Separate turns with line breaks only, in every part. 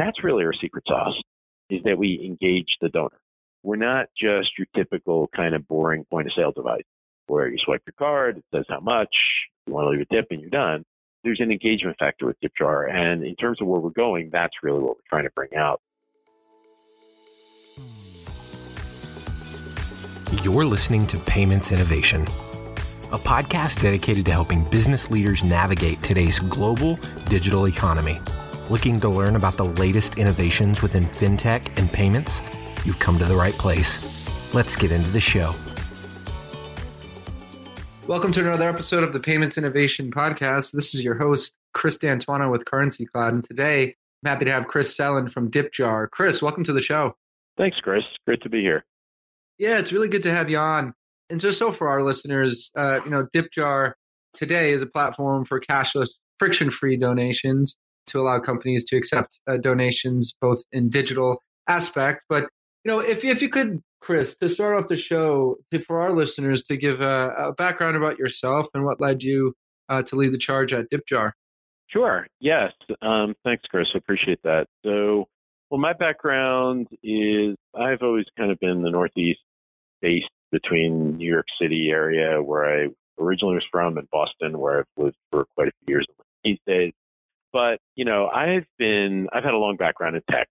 that's really our secret sauce is that we engage the donor. We're not just your typical kind of boring point of sale device where you swipe your card, it says how much, you want to leave a tip and you're done. There's an engagement factor with DipJar. And in terms of where we're going, that's really what we're trying to bring out.
You're listening to Payments Innovation, a podcast dedicated to helping business leaders navigate today's global digital economy. Looking to learn about the latest innovations within fintech and payments? You've come to the right place. Let's get into the show.
Welcome to another episode of the Payments Innovation Podcast. This is your host, Chris D'Antuono with Currency Cloud. And today, I'm happy to have Chris Sellen from DipJar. Chris, welcome to the show.
Thanks, Chris. Great to be here.
Yeah, it's really good to have you on. And just so for our listeners, uh, you know, DipJar today is a platform for cashless, friction-free donations to allow companies to accept uh, donations both in digital aspect. But you know, if if you could, Chris, to start off the show, to, for our listeners, to give a, a, background about yourself and what led you uh, to lead the charge at DipJar.
Sure. Yes. Um, thanks, Chris. Appreciate that. So, well, my background is I've always kind of been the Northeast based between New York City area where I originally was from and Boston where I've lived for quite a few years these days. But, you know, I've been, I've had a long background in tech,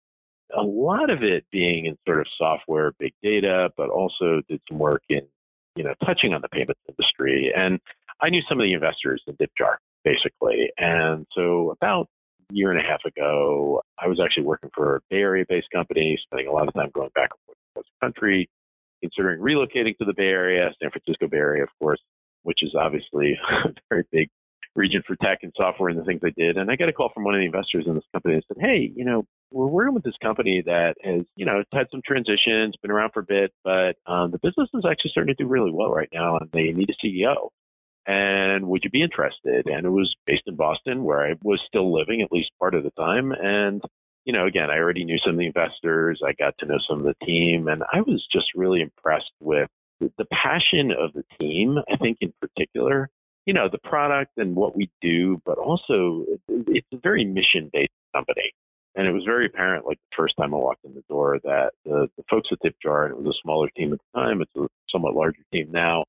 a lot of it being in sort of software, big data, but also did some work in, you know, touching on the payments industry. And I knew some of the investors in DipJar, basically. And so about a year and a half ago, I was actually working for a Bay Area based company, spending a lot of time going back and forth across the country, considering relocating to the Bay Area, San Francisco Bay Area, of course, which is obviously a very big region for tech and software and the things I did. And I got a call from one of the investors in this company that said, Hey, you know, we're working with this company that has, you know, had some transitions, been around for a bit, but um, the business is actually starting to do really well right now and they need a CEO. And would you be interested? And it was based in Boston where I was still living at least part of the time. And, you know, again, I already knew some of the investors. I got to know some of the team and I was just really impressed with the passion of the team, I think in particular, you know, the product and what we do, but also it's a very mission based company. And it was very apparent, like the first time I walked in the door, that the, the folks at DipJar, and it was a smaller team at the time, it's a somewhat larger team now,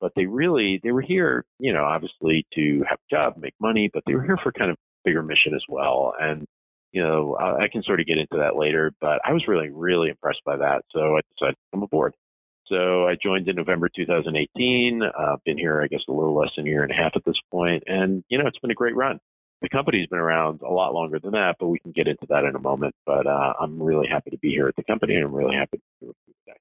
but they really, they were here, you know, obviously to have a job, make money, but they were here for kind of bigger mission as well. And, you know, I, I can sort of get into that later, but I was really, really impressed by that. So I decided to come aboard. So I joined in November 2018. Uh, been here, I guess, a little less than a year and a half at this point, and you know, it's been a great run. The company's been around a lot longer than that, but we can get into that in a moment. But uh, I'm really happy to be here at the company, and I'm really happy to be with you today.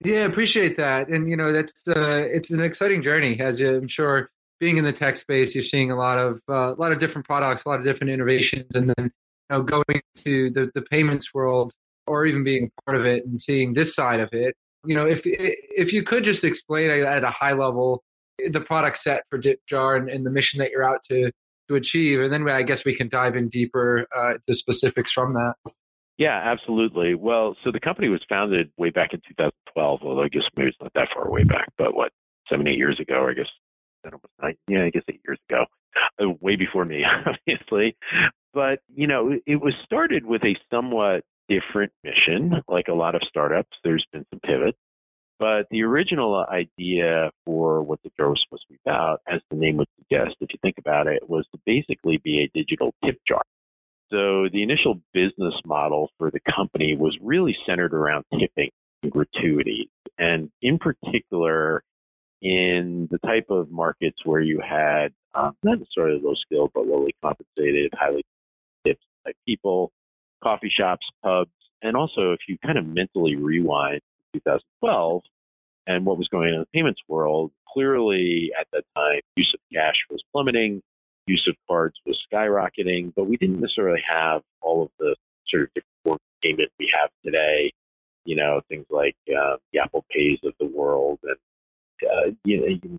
Yeah, appreciate that, and you know, that's uh, it's an exciting journey, as I'm sure. Being in the tech space, you're seeing a lot of uh, a lot of different products, a lot of different innovations, and then you know, going to the, the payments world, or even being part of it and seeing this side of it you know, if if you could just explain at a high level the product set for DipJar and, and the mission that you're out to to achieve, and then I guess we can dive in deeper uh, to specifics from that.
Yeah, absolutely. Well, so the company was founded way back in 2012. Although I guess maybe it's not that far way back, but what seven, eight years ago, I guess. Nine, yeah, I guess eight years ago, uh, way before me, obviously. But you know, it was started with a somewhat different mission. Like a lot of startups, there's been some pivots. But the original idea for what the jar was supposed to be about, as the name would suggest, if you think about it, was to basically be a digital tip jar. So the initial business model for the company was really centered around tipping and gratuities. And in particular, in the type of markets where you had um, not necessarily low skilled, but lowly compensated, highly tips type people, coffee shops, pubs, and also if you kind of mentally rewind 2012 and what was going on in the payments world, clearly at that time, use of cash was plummeting, use of cards was skyrocketing, but we didn't necessarily have all of the sort of different payment we have today. You know, things like uh, the Apple Pays of the world and uh, you know,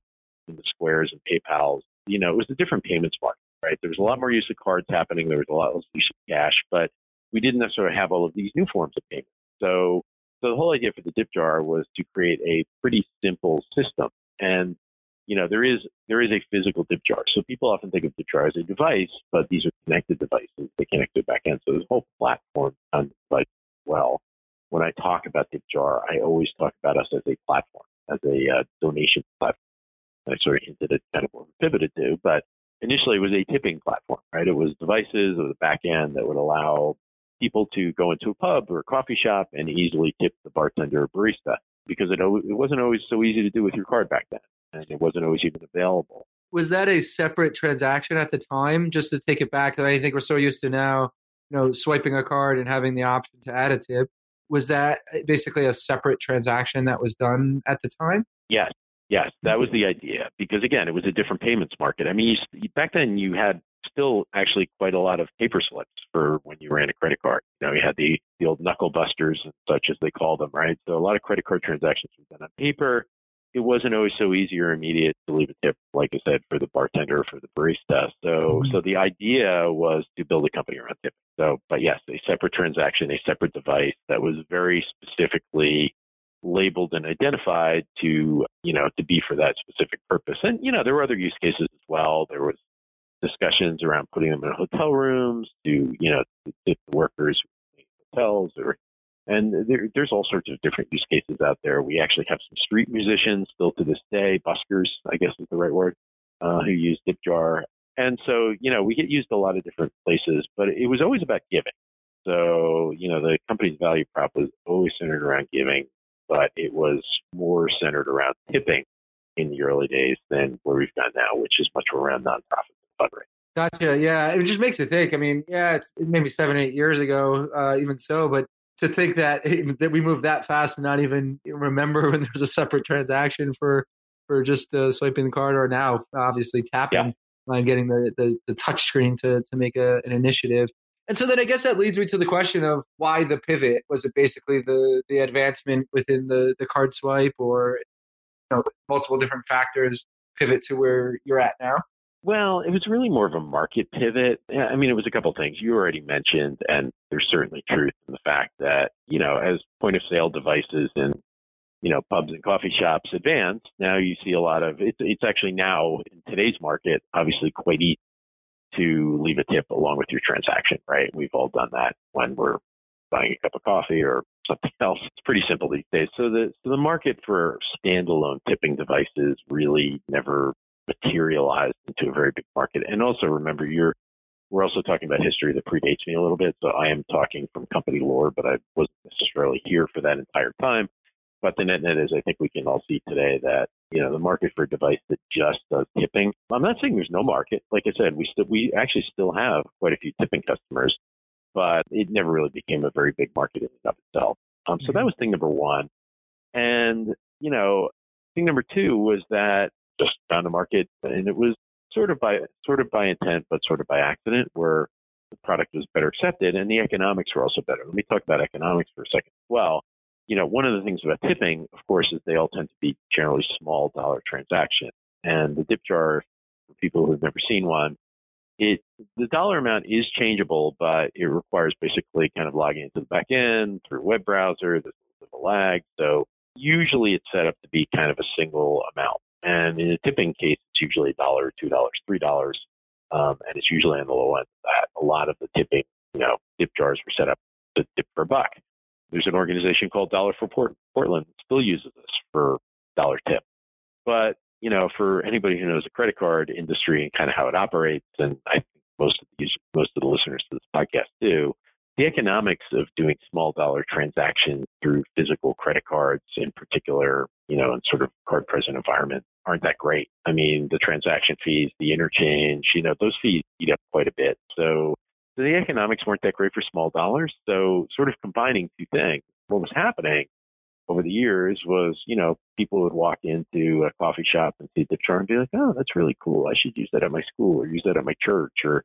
the Squares and PayPal's. You know, it was a different payments market, right? There was a lot more use of cards happening. There was a lot less use of cash, but we didn't necessarily have all of these new forms of payment. So, so the whole idea for the dip jar was to create a pretty simple system. And you know, there is there is a physical tip jar. So people often think of DipJar as a device, but these are connected devices. They connect to the back end. So there's a whole platform on the device as well. When I talk about DipJar, I always talk about us as a platform, as a uh, donation platform. I sort of hinted at kind of what we pivoted to, but initially it was a tipping platform, right? It was devices or the back end that would allow people to go into a pub or a coffee shop and easily tip the bartender or barista because it, it wasn't always so easy to do with your card back then and it wasn't always even available.
Was that a separate transaction at the time? Just to take it back, that I think we're so used to now, you know, swiping a card and having the option to add a tip. Was that eh, basically a separate transaction that was done at the time?
Yes, yes, that was the idea. Because again, it was a different payments market. I mean, you, back then you had still actually quite a lot of paper slips for when you ran a credit card. You know, you had the, the old knuckle busters and such as they call them, right? So a lot of credit card transactions were done on paper it wasn't always so easy or immediate to leave a tip, like I said, for the bartender, for the barista. So, mm-hmm. so the idea was to build a company around tipping. So, but yes, a separate transaction, a separate device that was very specifically labeled and identified to, you know, to be for that specific purpose. And, you know, there were other use cases as well. There was discussions around putting them in hotel rooms to, you know, tip the workers hotels or and there, there's all sorts of different use cases out there. We actually have some street musicians still to this day, buskers, I guess is the right word, uh, who use DipJar. And so, you know, we get used a lot of different places, but it was always about giving. So, you know, the company's value prop was always centered around giving, but it was more centered around tipping in the early days than where we've gone now, which is much more around nonprofit
Gotcha. Yeah, it just makes you think. I mean, yeah, it's maybe seven, eight years ago, uh, even so, but to think that that we move that fast and not even remember when there's a separate transaction for for just uh, swiping the card or now obviously tapping yeah. and getting the, the, the touch screen to, to make a, an initiative. And so then I guess that leads me to the question of why the pivot? Was it basically the, the advancement within the, the card swipe or you know, multiple different factors pivot to where you're at now?
Well, it was really more of a market pivot. I mean, it was a couple of things you already mentioned, and there's certainly truth in the fact that, you know, as point of sale devices and, you know, pubs and coffee shops advance, now you see a lot of it's, it's actually now in today's market, obviously quite easy to leave a tip along with your transaction, right? We've all done that when we're buying a cup of coffee or something else. It's pretty simple these days. So the so the market for standalone tipping devices really never materialized into a very big market. And also remember, you're we're also talking about history that predates me a little bit. So I am talking from company lore, but I wasn't necessarily here for that entire time. But the net net is, I think we can all see today that you know the market for a device that just does tipping. I'm not saying there's no market. Like I said, we still we actually still have quite a few tipping customers, but it never really became a very big market in and of itself. Um, so that mm-hmm. was thing number one. And you know, thing number two was that just found a market, and it was sort of by sort of by intent, but sort of by accident, where the product was better accepted and the economics were also better. Let me talk about economics for a second as well. You know, one of the things about tipping, of course, is they all tend to be generally small dollar transactions. And the DipJar, for people who have never seen one, it the dollar amount is changeable, but it requires basically kind of logging into the back end through web browser. There's a little bit of a lag. So usually it's set up to be kind of a single amount. And in a tipping case, it's usually a dollar, two dollars, three dollars, um, and it's usually on the low end. A lot of the tipping, you know, tip jars were set up to tip for a buck. There's an organization called Dollar for Port- Portland that still uses this for dollar tip. But you know, for anybody who knows the credit card industry and kind of how it operates, and I think most of these most of the listeners to this podcast do, the economics of doing small dollar transactions through physical credit cards in particular, you know, in sort of card present environment aren't that great. I mean, the transaction fees, the interchange, you know, those fees eat up quite a bit. So the economics weren't that great for small dollars. So sort of combining two things, what was happening over the years was, you know, people would walk into a coffee shop and see the chart and be like, oh, that's really cool. I should use that at my school or use that at my church or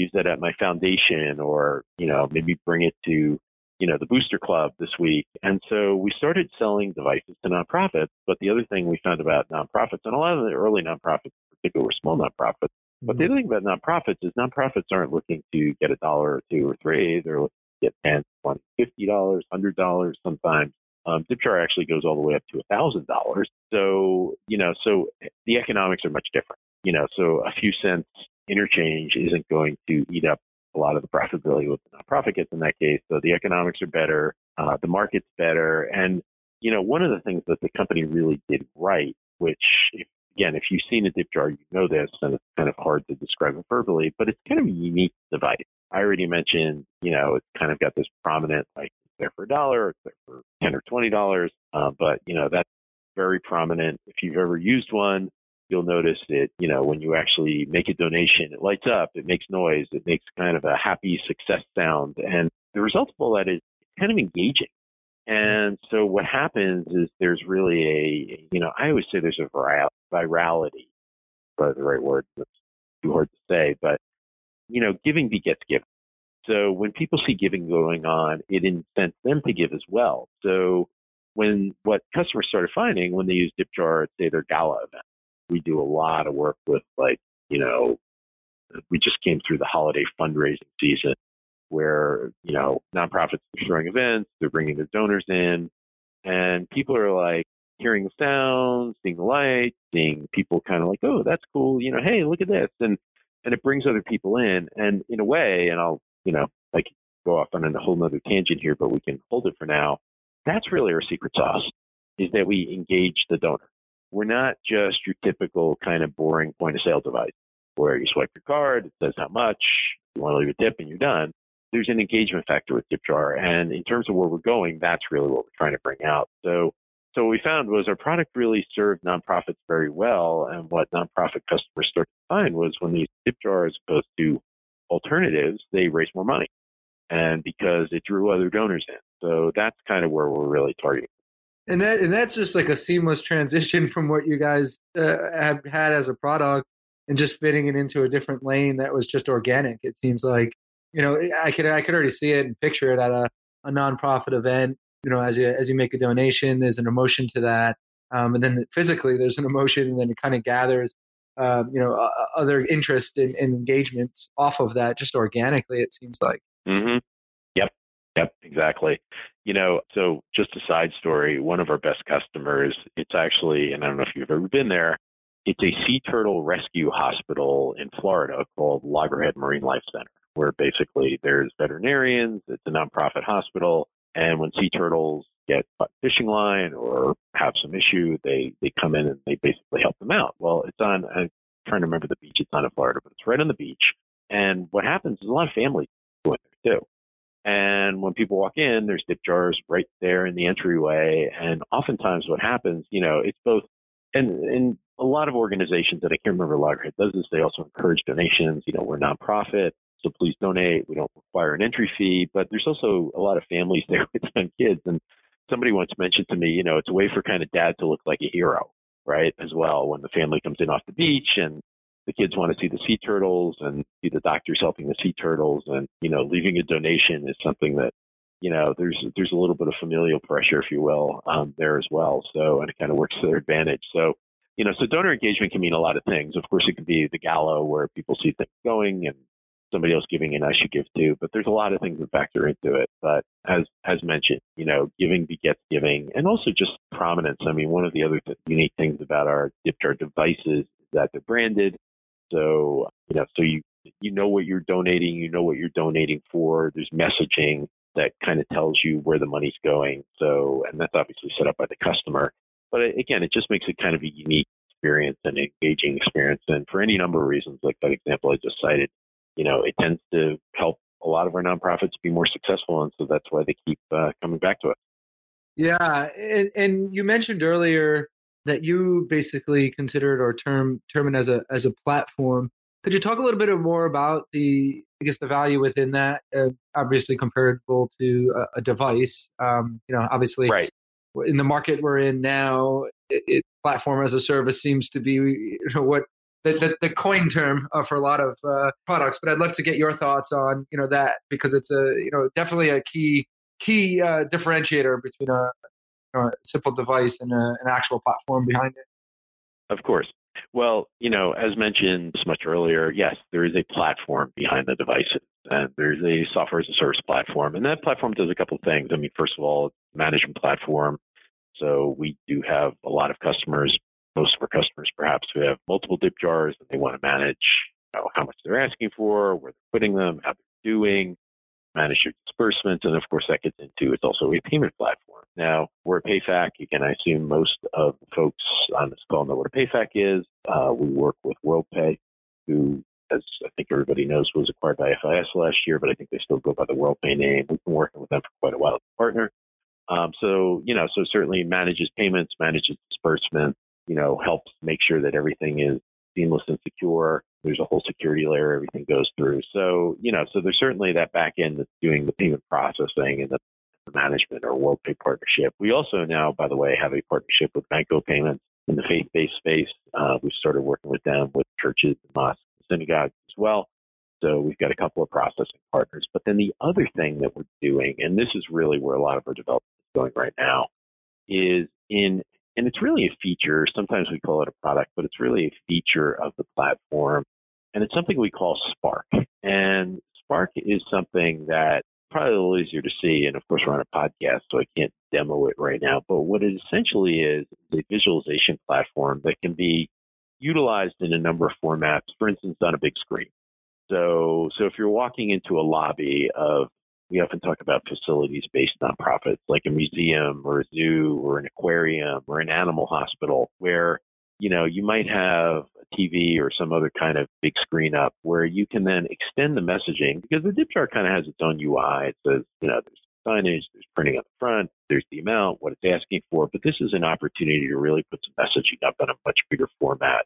use that at my foundation or, you know, maybe bring it to, you know, the booster club this week. And so we started selling devices to nonprofits. But the other thing we found about nonprofits, and a lot of the early nonprofits in particular were small nonprofits, but the mm-hmm. other thing about nonprofits is nonprofits aren't looking to get a dollar or two or three. They're looking to get 10, 20, $50, $100 sometimes. Um, actually goes all the way up to a $1,000. So, you know, so the economics are much different. You know, so a few cents interchange isn't going to eat up a lot of the profitability what the nonprofit gets in that case. So the economics are better, uh, the market's better, and you know, one of the things that the company really did right, which again, if you've seen a dip jar, you know this, and it's kind of hard to describe it verbally, but it's kind of a unique device. I already mentioned, you know, it's kind of got this prominent, like, it's there for a dollar, it's there for 10 or $20, uh, but, you know, that's very prominent. If you've ever used one, you'll notice that, you know, when you actually make a donation, it lights up, it makes noise, it makes kind of a happy success sound. And the result of all that is kind of engaging. And so what happens is there's really a, you know, I always say there's a virality, but the right word, that's too hard to say, but, you know, giving begets giving. So when people see giving going on, it incents them to give as well. So when what customers started finding when they use DipJar at say their gala event, we do a lot of work with like, you know, we just came through the holiday fundraising season where, you know, nonprofits are throwing events, they're bringing their donors in, and people are like hearing the sounds, seeing the lights, seeing people kind of like, oh, that's cool, you know, hey, look at this. And, and it brings other people in. And in a way, and I'll, you know, like go off on a whole nother tangent here, but we can hold it for now. That's really our secret sauce is that we engage the donor. We're not just your typical kind of boring point of sale device where you swipe your card, it says how much, you want to leave a tip, and you're done there's an engagement factor with DipJar. And in terms of where we're going, that's really what we're trying to bring out. So, so what we found was our product really served nonprofits very well. And what nonprofit customers started to find was when these DipJar, as opposed to alternatives, they raised more money. And because it drew other donors in. So that's kind of where we're really targeting.
And that and that's just like a seamless transition from what you guys uh, have had as a product and just fitting it into a different lane that was just organic. It seems like you know, I could I could already see it and picture it at a, a nonprofit event. You know, as you as you make a donation, there's an emotion to that, um, and then physically there's an emotion, and then it kind of gathers, um, you know, uh, other interest and in engagements off of that just organically. It seems like.
Mm-hmm. Yep. Exactly. You know, so just a side story. One of our best customers. It's actually, and I don't know if you've ever been there. It's a sea turtle rescue hospital in Florida called Loggerhead Marinelife Center where basically there's veterinarians, it's a nonprofit hospital, and when sea turtles get caught fishing line or have some issue, they they come in and they basically help them out. Well, it's on. I'm trying to remember the beach. It's on in Florida, but it's right on the beach. And what happens is a lot of families go in there too. And when people walk in, there's dip jars right there in the entryway. And oftentimes, what happens, you know, it's both, and and a lot of organizations that I can't remember Loggerhead does this. They also encourage donations. You know, we're nonprofit. So please donate. We don't require an entry fee, but there's also a lot of families there with young kids. And somebody once mentioned to me, you know, it's a way for kind of dad to look like a hero, right? As well, when the family comes in off the beach and the kids want to see the sea turtles and see the doctors helping the sea turtles and, you know, leaving a donation is something that, you know, there's, there's a little bit of familial pressure, if you will, um, there as well. So, and it kind of works to their advantage. So, you know, so donor engagement can mean a lot of things. Of course, it can be the gala where people see things going and somebody else giving and I should give too. But there's a lot of things that factor into it. But as as mentioned, you know, giving begets giving, and also just prominence. I mean, one of the other th- unique things about our DipJar devices that they're branded. So you know, so you you know what you're donating, you know what you're donating for. There's messaging that kind of tells you where the money's going. So, and that's obviously set up by the customer. But again, it just makes it kind of a unique experience and engaging experience. And for any number of reasons, like that example I just cited, you know, it tends to help a lot of our nonprofits be more successful, and so that's why they keep uh, coming back to us.
Yeah, and, and you mentioned earlier that you basically considered or term term it as a as a platform. Could you talk a little bit more about the I guess the value within that? Uh, obviously comparable to a, a device. Um, you know, obviously,
right.
In the market we're in now, it, it, platform as a service seems to be you know, what the, the, the coin term uh, for a lot of uh, products. But I'd love to get your thoughts on you know that because it's a you know definitely a key key uh, differentiator between a, know, a simple device and a, an actual platform behind it.
Of course. Well, you know, as mentioned much earlier, yes, there is a platform behind the devices, and there's a software as a service platform, and that platform does a couple of things. I mean, first of all, management platform So we do have a lot of customers, most of our customers perhaps who have multiple dip jars and they want to manage you know, how much they're asking for, where they're putting them, how they're doing, manage your disbursements, and of course that gets into it's also a payment platform. Now we're a PayFac. Again, I assume most of the folks on this call know what a PayFac is. Uh, we work with WorldPay, who, as I think everybody knows, was acquired by FIS last year, but I think they still go by the WorldPay name. We've been working with them for quite a while as a partner. Um, so you know, so certainly manages payments, manages disbursement. You know, helps make sure that everything is seamless and secure. There's a whole security layer everything goes through. So, you know, so there's certainly that back end that's doing the payment processing and the, the management or WorldPay partnership. We also now, by the way, have a partnership with Vanco Payments in the faith-based space. Uh, we've started working with them with churches mosques synagogues as well. So we've got a couple of processing partners. But then the other thing that we're doing, and this is really where a lot of our development is going right now, is in and it's really a feature. Sometimes we call it a product, but it's really a feature of the platform. And it's something we call Spark. And Spark is something that probably a little easier to see. And of course, we're on a podcast, so I can't demo it right now. But what it essentially is, is a visualization platform that can be utilized in a number of formats, for instance, on a big screen. So, so if you're walking into a lobby of we often talk about facilities based nonprofits like a museum or a zoo or an aquarium or an animal hospital where you know you might have a tv or some other kind of big screen up where you can then extend the messaging because the DipJar kind of has its own ui it says you know there's signage there's printing on the front there's the amount what it's asking for but this is an opportunity to really put some messaging up in a much bigger format.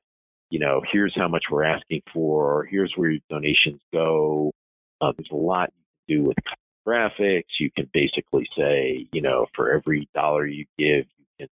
You know here's how much we're asking for here's where your donations go. Uh, there's a lot you can do with graphics. You can basically say, you know, for every dollar you give, you can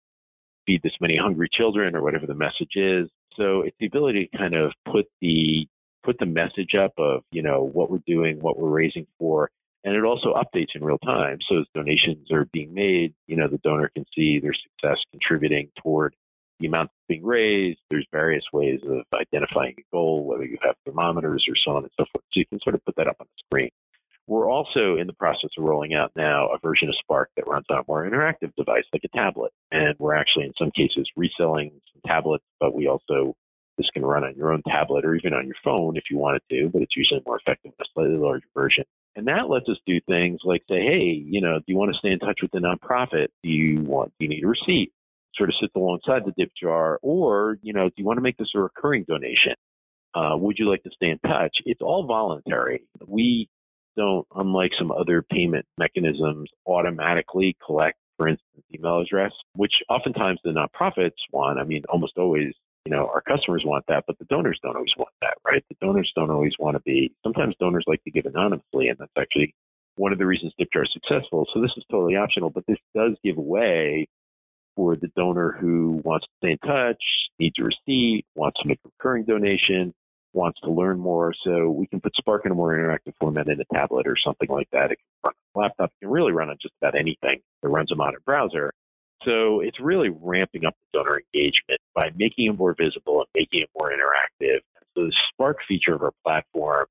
feed this many hungry children or whatever the message is. So it's the ability to kind of put the put the message up of, you know, what we're doing, what we're raising for. And it also updates in real time. So as donations are being made, you know, the donor can see their success contributing toward the amount being raised. There's various ways of identifying a goal, whether you have thermometers or so on and so forth. So you can sort of put that up on the screen. We're also in the process of rolling out now a version of Spark that runs on a more interactive device like a tablet. And we're actually, in some cases, reselling some tablets, but we also, this can run on your own tablet or even on your phone if you wanted to, but it's usually more effective in a slightly larger version. And that lets us do things like say, hey, you know, do you want to stay in touch with the nonprofit? Do you want, do you need a receipt? Sort of sits alongside the dip jar, or, you know, do you want to make this a recurring donation? Uh, would you like to stay in touch? It's all voluntary. We don't, unlike some other payment mechanisms, automatically collect, for instance, email address, which oftentimes the nonprofits want. I mean, almost always, you know, our customers want that, but the donors don't always want that, right? The donors don't always want to be, sometimes donors like to give anonymously, and that's actually one of the reasons DipJar is successful. So this is totally optional, but this does give way for the donor who wants to stay in touch, needs a receipt, wants to make a recurring donation, wants to learn more. So we can put Spark in a more interactive format in a tablet or something like that. It can run on a laptop. It can really run on just about anything that runs a modern browser. So it's really ramping up the donor engagement by making it more visible and making it more interactive. So the Spark feature of our platform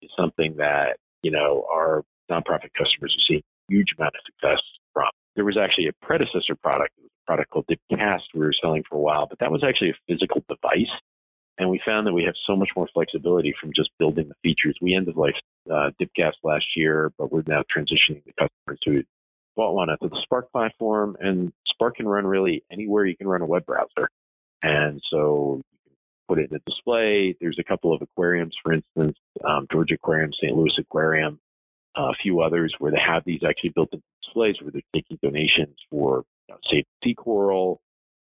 is something that, you know, our nonprofit customers are seeing huge amount of success from. There was actually a predecessor product, a product called Dipcast we were selling for a while, but that was actually a physical device found that we have so much more flexibility from just building the features. We ended life uh, Dipcast last year, but we're now transitioning the customers who bought one onto the Spark platform. And Spark can run really anywhere you can run a web browser. And so you can put it in a display. There's a couple of aquariums, for instance, um, Georgia Aquarium, St. Louis Aquarium, uh, a few others where they have these actually built in displays where they're taking donations for you know, save sea coral,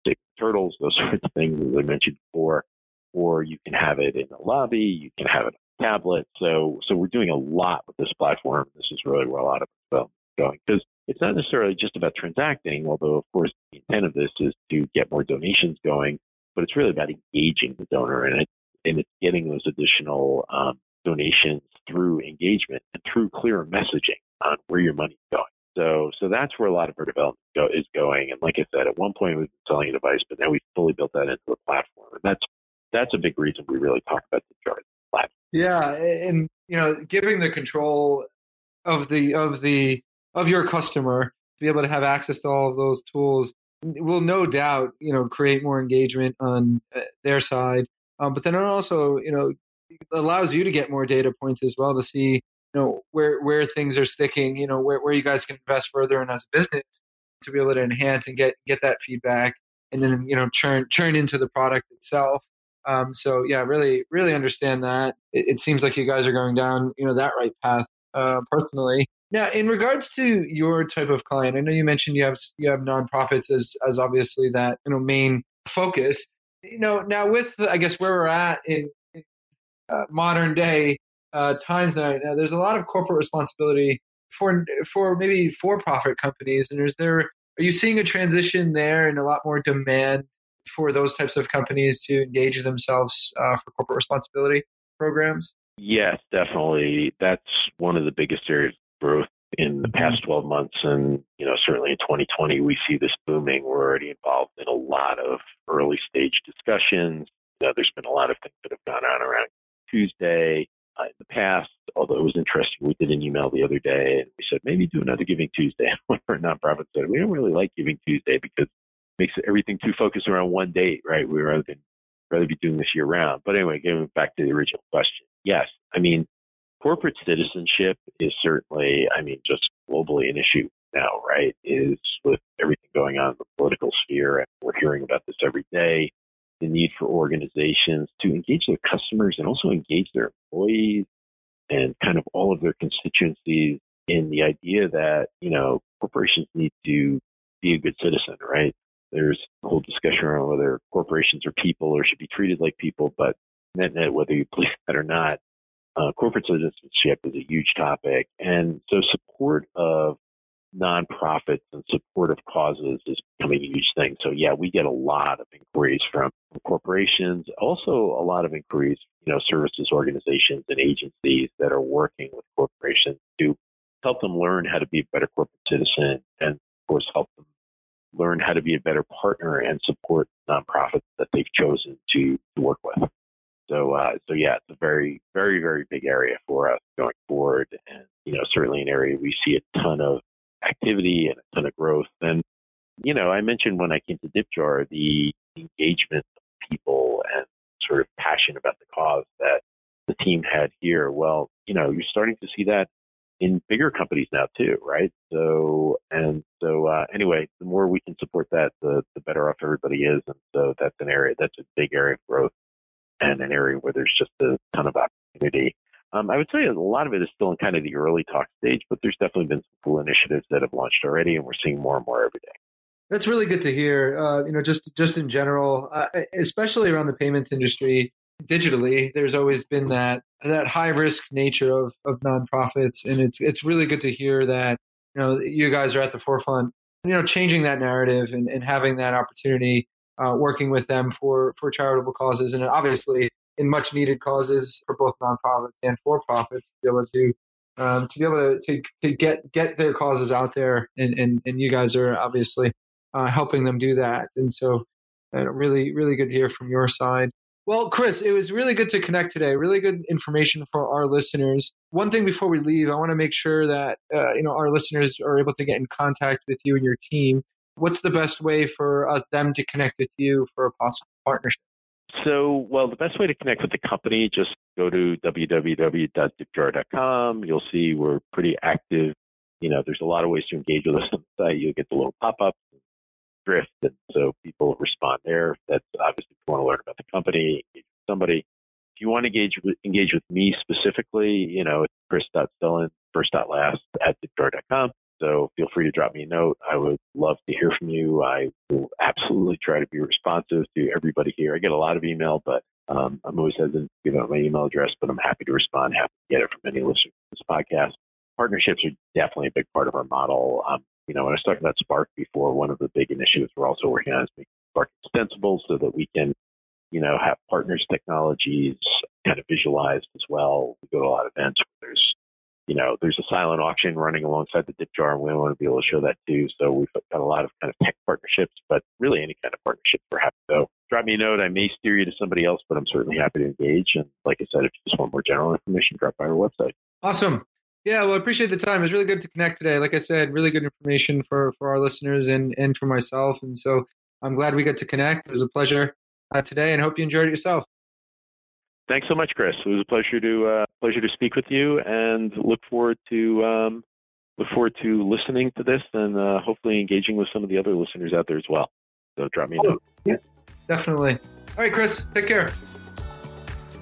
save turtles, those sorts of things as I mentioned before or you can have it in the lobby, you can have it on a tablet. So, so we're doing a lot with this platform. This is really where a lot of development is going because it's not necessarily just about transacting, although of course the intent of this is to get more donations going, but it's really about engaging the donor and it, and it's getting those additional um, donations through engagement and through clear messaging on where your money's going. So, so that's where a lot of our development go, is going. And like I said, at one point we've been selling a device, but now we've fully built that into the platform. And that's that's a big reason we really talk about the chart platform.
Yeah, and you know, giving the control of the of the of your customer to be able to have access to all of those tools will no doubt you know create more engagement on uh, their side, um, but then it also you know allows you to get more data points as well to see you know where where things are sticking, you know where where you guys can invest further in as a business to be able to enhance and get get that feedback and then you know churn churn into the product itself. Um, so yeah, really really understand that. It, it, seems like you guys are going down you know that right path uh, personally. Now, in regards to your type of client, I know you mentioned you have you have nonprofits as as obviously that you know main focus. You know, now with I guess where we're at in, uh, modern day uh, times now, now, there's a lot of corporate responsibility for for maybe for profit companies, and is there are you seeing a transition there and a lot more demand for those types of companies to engage themselves uh, for corporate responsibility programs?
Yes, definitely. That's one of the biggest areas of growth in the mm-hmm. past 12 months. And, you know, certainly in 2020, we see this booming. We're already involved in a lot of early stage discussions. You know, there's been a lot of things that have gone on around Tuesday uh, in the past. Although it was interesting, we did an email the other day and we said maybe do another Giving Tuesday. One of our nonprofits said we don't really like Giving Tuesday because makes everything too focused around one date, right? We rather than rather be doing this year round. But anyway, getting back to the original question, yes, I mean corporate citizenship is certainly, I mean, just globally an issue now, right? Is with everything going on in the political sphere, and we're hearing about this every day the need for organizations to engage their customers and also engage their employees and kind of all of their constituencies in the idea that, you know, corporations need to be a good citizen, right? There's a whole discussion around whether corporations are people or should be treated like people, but net net, whether you believe that or not, uh, corporate citizenship is a huge topic. And so support of nonprofits and supportive causes is becoming a huge thing. So yeah, we get a lot of inquiries from corporations, also a lot of inquiries, you know, services organizations and agencies that are working with corporations to help them learn how to be a better corporate citizen and of course help them learn how to be a better partner and support nonprofits that they've chosen to, to work with. So, uh, so yeah, it's a very, very, very big area for us going forward, and you know, certainly an area we see a ton of activity and a ton of growth. And, you know, I mentioned when I came to DipJar the engagement of people and sort of passion about the cause that the team had here. Well, you know, you're starting to see that in bigger companies now too, right? So and so uh, anyway, the more we can support that, the the better off everybody is. And so that's an area that's a big area of growth and an area where there's just a ton of opportunity. Um, I would say a lot of it is still in kind of the early talk stage, but there's definitely been some cool initiatives that have launched already, and we're seeing more and more every day.
That's really good to hear. Uh, you know, just just in general, uh, especially around the payments industry, digitally, there's always been that that high risk nature of of nonprofits, and it's it's really good to hear that you know you guys are at the forefront, you know, changing that narrative and, and having that opportunity, uh, working with them for for charitable causes, and obviously in much needed causes for both nonprofits and for profits to be able to um, to be able to, to, to get get their causes out there and and, and you guys are obviously uh, helping them do that. And so uh, really really good to hear from your side well chris it was really good to connect today really good information for our listeners one thing before we leave i want to make sure that uh, you know our listeners are able to get in contact with you and your team what's the best way for us, them to connect with you for a possible partnership
so, well, the best way to connect with the company, just go to www.dipjar.com. You'll see we're pretty active. You know, there's a lot of ways to engage with us on the site. You'll get the little pop-ups, drift, and so people respond there. That's obviously if you want to learn about the company, engage with somebody. If you want to engage with, engage with me specifically, you know, it's chris.stellen, first.last at dipjar.com. So feel free to drop me a note. I would love to hear from you. I will absolutely try to be responsive to everybody here. I get a lot of email, but um, I'm always hesitant to give out my email address, but I'm happy to respond, happy to get it from any listener to this podcast. Partnerships are definitely a big part of our model. Um, you know, when I was talking about Spark before, one of the big initiatives we're also working on is making Spark extensible so that we can, you know, have partners technologies kind of visualized as well. We go to a lot of events where there's you know, there's a silent auction running alongside the dip jar, and we want to be able to show that too. So we've got a lot of kind of tech partnerships, but really any kind of partnership we're happy. So drop me a note. I may steer you to somebody else, but I'm certainly happy to engage. And like I said, if you just want more general information, drop by our website.
Awesome. Yeah, well, I appreciate the time. It was really good to connect today. Like I said, really good information for for our listeners and and for myself. And so I'm glad we got to connect. It was a pleasure uh, today, and hope you enjoyed it yourself.
Thanks so much, Chris. It was a pleasure to uh, pleasure to speak with you, and look forward to um, look forward to listening to this and uh, hopefully engaging with some of the other listeners out there as well. So drop me a note.
Yeah, definitely. All right, Chris. Take care.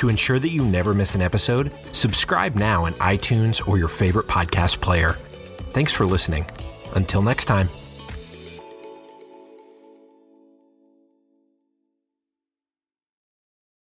To ensure that you never miss an episode, subscribe now in iTunes or your favorite podcast player. Thanks for listening. Until next time.